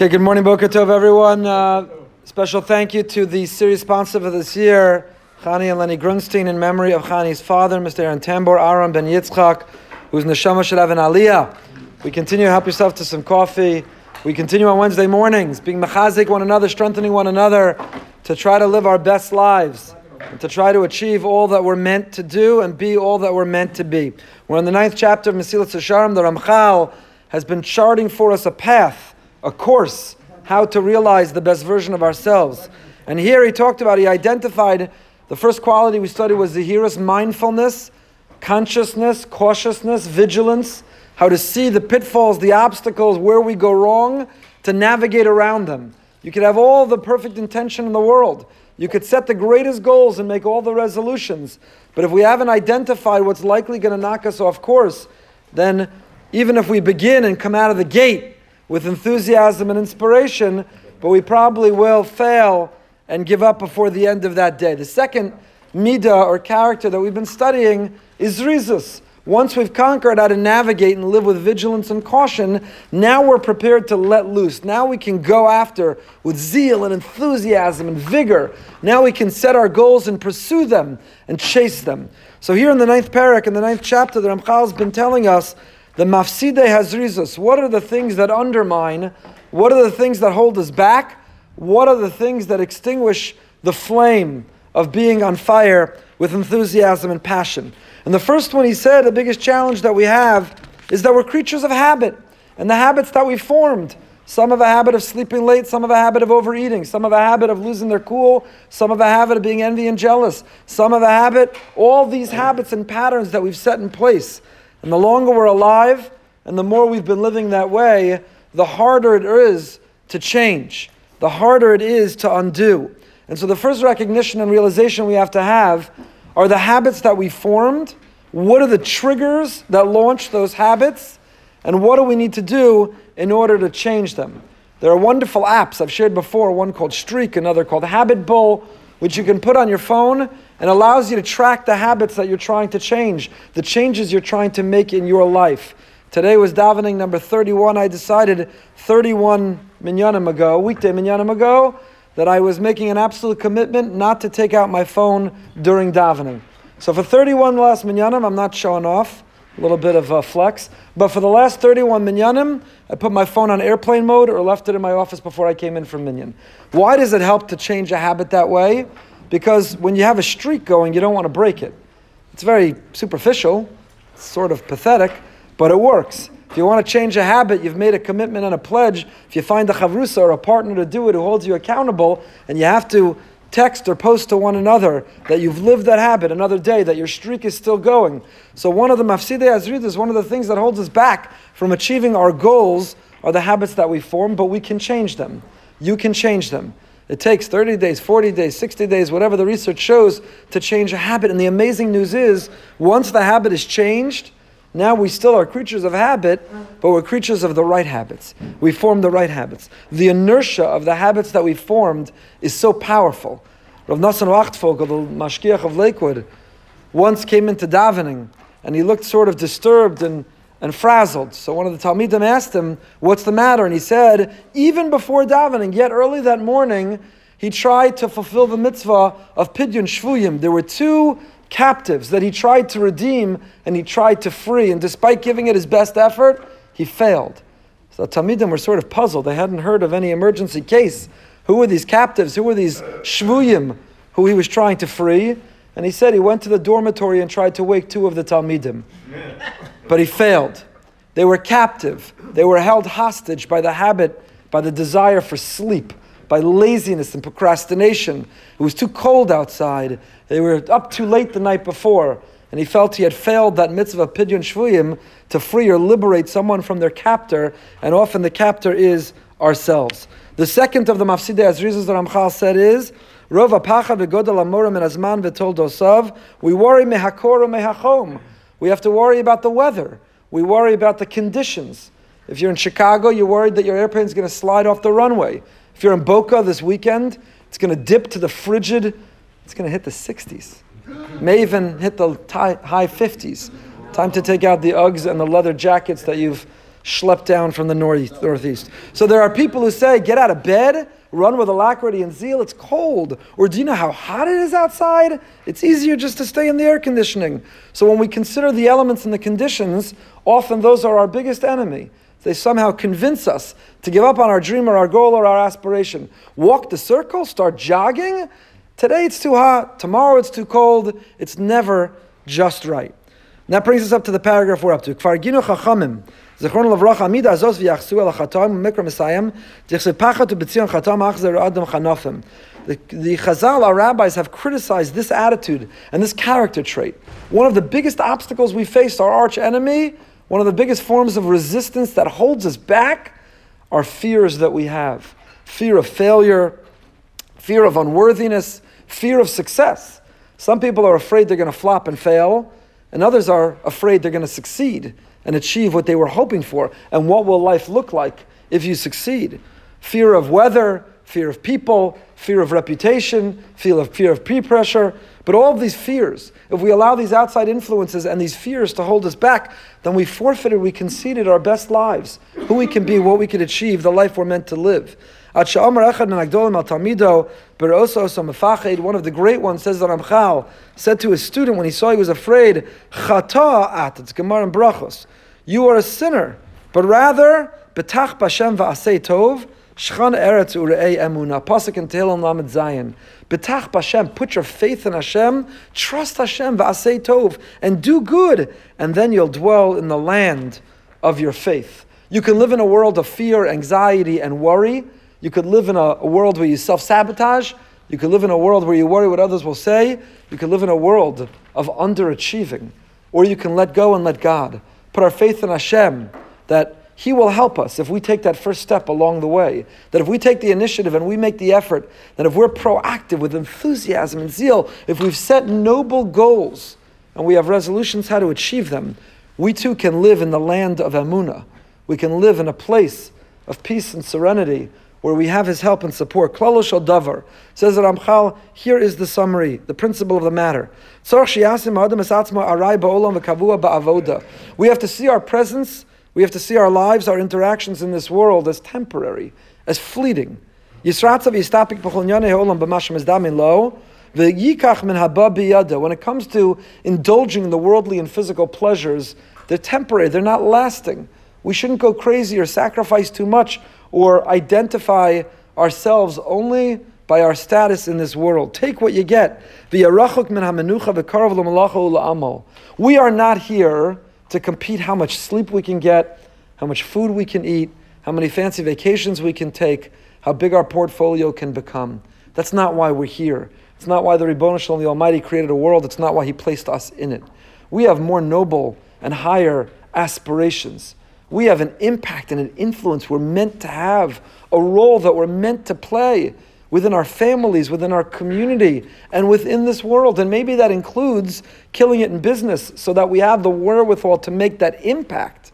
Okay, good morning, Boker Tov, everyone. Uh, special thank you to the series sponsor for this year, Chani and Lenny Grunstein, in memory of Chani's father, Mr. Aaron Tambor, Aaron Ben Yitzchak, whose neshama should have an aliyah. We continue, to help yourself to some coffee. We continue on Wednesday mornings, being machazik one another, strengthening one another, to try to live our best lives, and to try to achieve all that we're meant to do and be all that we're meant to be. We're in the ninth chapter of Mesilas Yesharim. The Ramchal has been charting for us a path a course how to realize the best version of ourselves. And here he talked about, he identified the first quality we studied was zehirus mindfulness, consciousness, cautiousness, vigilance, how to see the pitfalls, the obstacles, where we go wrong, to navigate around them. You could have all the perfect intention in the world. You could set the greatest goals and make all the resolutions. But if we haven't identified what's likely going to knock us off course, then even if we begin and come out of the gate with enthusiasm and inspiration, but we probably will fail and give up before the end of that day. The second midah or character that we've been studying is zrizus. Once we've conquered how to navigate and live with vigilance and caution, now we're prepared to let loose. Now we can go after with zeal and enthusiasm and vigor. Now we can set our goals and pursue them and chase them. So here in the ninth perek, in the ninth chapter, the Ramchal has been telling us the mafsidei hazrizus. What are the things that undermine? What are the things that hold us back? What are the things that extinguish the flame of being on fire with enthusiasm and passion? And the first one he said, the biggest challenge that we have is that we're creatures of habit. And the habits that we formed, some have a habit of sleeping late, some have a habit of overeating, some have a habit of losing their cool, some have a habit of being envy and jealous, some have a habit, all these habits and patterns that we've set in place and the longer we're alive and the more we've been living that way, the harder it is to change, the harder it is to undo. And so the first recognition and realization we have to have are the habits that we formed. What are the triggers that launch those habits? And what do we need to do in order to change them? There are wonderful apps I've shared before, one called Streak, another called Habit Bull, which you can put on your phone and allows you to track the habits that you're trying to change, the changes you're trying to make in your life. Today was davening number 31. I decided 31 minyanim ago, weekday minyanim ago, that I was making an absolute commitment not to take out my phone during davening. So for 31 last minyanim, I'm not showing off, a little bit of a flex. But for the last 31 minyanim, I put my phone on airplane mode or left it in my office before I came in for minyan. Why does it help to change a habit that way? Because when you have a streak going, you don't want to break it. It's very superficial, sort of pathetic, but it works. If you want to change a habit, you've made a commitment and a pledge. If you find a chavrusa or a partner to do it who holds you accountable, and you have to text or post to one another that you've lived that habit another day, that your streak is still going. So one of the mafsidei hazrizus one of the things that holds us back from achieving our goals are the habits that we form, but we can change them. You can change them. It takes 30 days, 40 days, 60 days, whatever the research shows, to change a habit. And the amazing news is, once the habit is changed, now we still are creatures of habit, but we're creatures of the right habits. We form the right habits. The inertia of the habits that we formed is so powerful. Rav Nassan Wachtfogel, the mashgiach of Lakewood, once came into davening, and he looked sort of disturbed and and frazzled. So one of the Talmidim asked him, What's the matter? And he said, Even before davening, yet early that morning, he tried to fulfill the mitzvah of Pidyon Shvuyim. There were two captives that he tried to redeem and he tried to free. And despite giving it his best effort, he failed. So the Talmidim were sort of puzzled. They hadn't heard of any emergency case. Who were these captives? Who were these Shvuyim who he was trying to free? And he said he went to the dormitory and tried to wake two of the Talmidim. But he failed. They were captive. They were held hostage by the habit, by the desire for sleep, by laziness and procrastination. It was too cold outside. They were up too late the night before. And he felt he had failed that mitzvah pidyon shvuyim to free or liberate someone from their captor. And often the captor is ourselves. The second of the mafsidei, as Rizos Ramchal said, is Rova pacha v'godel amorim and v'tol dosav. We worry mehakor mehachom. We have to worry about the weather. We worry about the conditions. If you're in Chicago, you're worried that your airplane is going to slide off the runway. If you're in Boca this weekend, it's going to dip to the frigid, it's going to hit the 60s. May even hit the high 50s. Time to take out the Uggs and the leather jackets that you've schlepped down from the northeast. northeast. So there are people who say, get out of bed, run with alacrity and zeal, it's cold. Or do you know how hot it is outside? It's easier just to stay in the air conditioning. So when we consider the elements and the conditions, often those are our biggest enemy. They somehow convince us to give up on our dream or our goal or our aspiration. Walk the circle, start jogging. Today it's too hot, tomorrow it's too cold. It's never just right. And that brings us up to the paragraph we're up to. Chachamim. זכרונו לברכה, עמיד הזוז ויחסו אל החתום, ומקרא מסיים, תכסה פחד ובציון חתום אכזר אדם חנופim. The Chazal, our rabbis, have criticized this attitude and this character trait. One of the biggest obstacles we face, our arch enemy, one of the biggest forms of resistance that holds us back, are fears that we have fear of failure, fear of unworthiness, fear of success. Some people are afraid they're going to flop and fail, and others are afraid they're going to succeed and achieve what they were hoping for. And what will life look like if you succeed? Fear of weather, fear of people, fear of reputation, fear of fear of peer pressure. But all of these fears, if we allow these outside influences and these fears to hold us back, then we forfeited, we conceded our best lives, who we can be, what we can achieve, the life we're meant to live. One of the great ones says that Ramchal said to his student when he saw he was afraid, Gemara and Brachos. You are a sinner, but rather betach b'Hashem va'asei tov. Shchan eretz urei emuna. Pasuk in Tehillim Lamed Zayin. Betach b'Hashem. Put your faith in Hashem. Trust Hashem va'asei tov and do good, and then you'll dwell in the land of your faith. You can live in a world of fear, anxiety, and worry you could live in a, a world where you self sabotage. You could live in a world where you worry what others will say. You could live in a world of underachieving. Or you can let go and let God. Put our faith in Hashem that He will help us if we take that first step along the way. That if we take the initiative and we make the effort, that if we're proactive with enthusiasm and zeal, if we've set noble goals and we have resolutions how to achieve them, we too can live in the land of Amunah. We can live in a place of peace and serenity where we have his help and support. Klalo shal davar. Says Ramchal, here is the summary, the principle of the matter. We have to see our presence, we have to see our lives, our interactions in this world as temporary, as fleeting. When it comes to indulging in the worldly and physical pleasures, they're temporary, they're not lasting. We shouldn't go crazy or sacrifice too much or identify ourselves only by our status in this world. Take what you get. We are not here to compete how much sleep we can get, how much food we can eat, how many fancy vacations we can take, how big our portfolio can become. That's not why we're here. It's not why the Ribbono Shel Olam, the Almighty, created a world. It's not why He placed us in it. We have more noble and higher aspirations. We have an impact and an influence we're meant to have, a role that we're meant to play within our families, within our community, and within this world. And maybe that includes killing it in business so that we have the wherewithal to make that impact.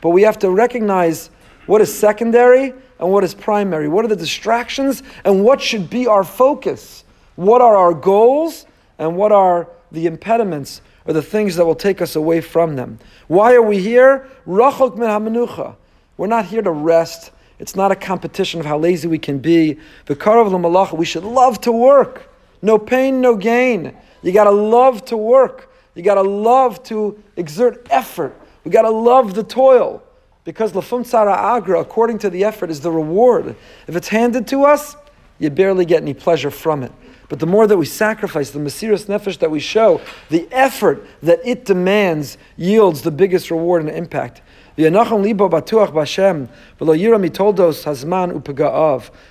But we have to recognize what is secondary and what is primary. What are the distractions and what should be our focus? What are our goals and what are the impediments or the things that will take us away from them. Why are we here? Rachok min hamenucha. We're not here to rest. It's not a competition of how lazy we can be. The karav malacha. We should love to work. No pain, no gain. You got to love to work. You got to love to exert effort. We got to love the toil. Because lafum tzara agra, according to the effort, is the reward. If it's handed to us, you barely get any pleasure from it. But the more that we sacrifice, the Mesiras Nefesh that we show, the effort that it demands yields the biggest reward and impact.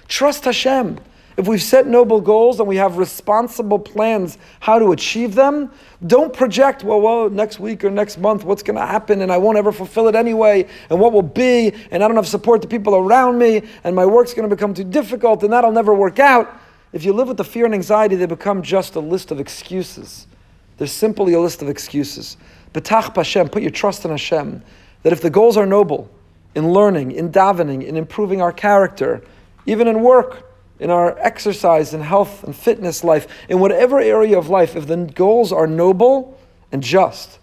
Trust Hashem. If we've set noble goals and we have responsible plans how to achieve them, don't project, well, well, next week or next month, what's going to happen, and I won't ever fulfill it anyway, and what will be, and I don't have support the people around me, and my work's going to become too difficult, and that'll never work out. If you live with the fear and anxiety, they become just a list of excuses. They're simply a list of excuses. Betach Hashem, put your trust in Hashem. That if the goals are noble, in learning, in davening, in improving our character, even in work, in our exercise and health and fitness life, in whatever area of life, if the goals are noble and just,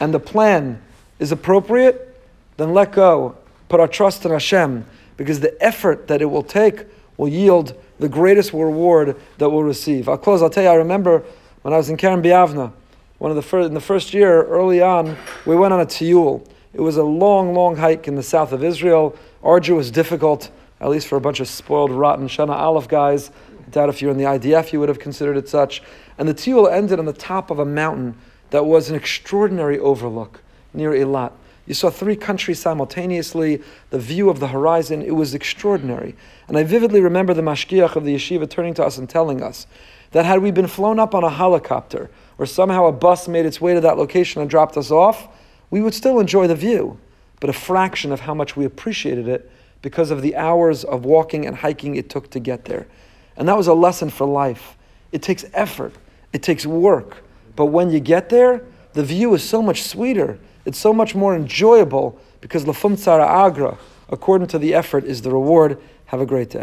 and the plan is appropriate, then let go. Put our trust in Hashem, because the effort that it will take will yield the greatest reward that we'll receive. I'll close. I'll tell you. I remember when I was in Kerem B'Yavneh, one of the in the first year, early on, we went on a tiyul. It was a long, long hike in the south of Israel. Arduous, difficult, at least for a bunch of spoiled, rotten Shana Aleph guys. I doubt if you're in the IDF, you would have considered it such. And the tiyul ended on the top of a mountain that was an extraordinary overlook near Eilat. You saw three countries simultaneously, the view of the horizon, it was extraordinary. And I vividly remember the mashgiach of the yeshiva turning to us and telling us that had we been flown up on a helicopter, or somehow a bus made its way to that location and dropped us off, we would still enjoy the view, but a fraction of how much we appreciated it because of the hours of walking and hiking it took to get there. And that was a lesson for life. It takes effort, it takes work, but when you get there, the view is so much sweeter it's so much more enjoyable because lafum tzara agra, according to the effort, is the reward. Have a great day.